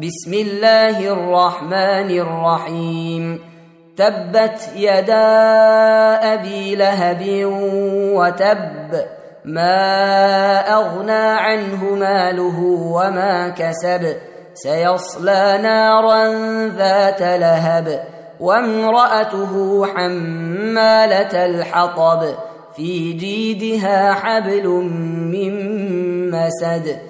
بسم الله الرحمن الرحيم. تبت يدا أبي لهب وتب ما أغنى عنه ماله وما كسب سيصلى نارا ذات لهب وامرأته حمالة الحطب في جيدها حبل من مسد.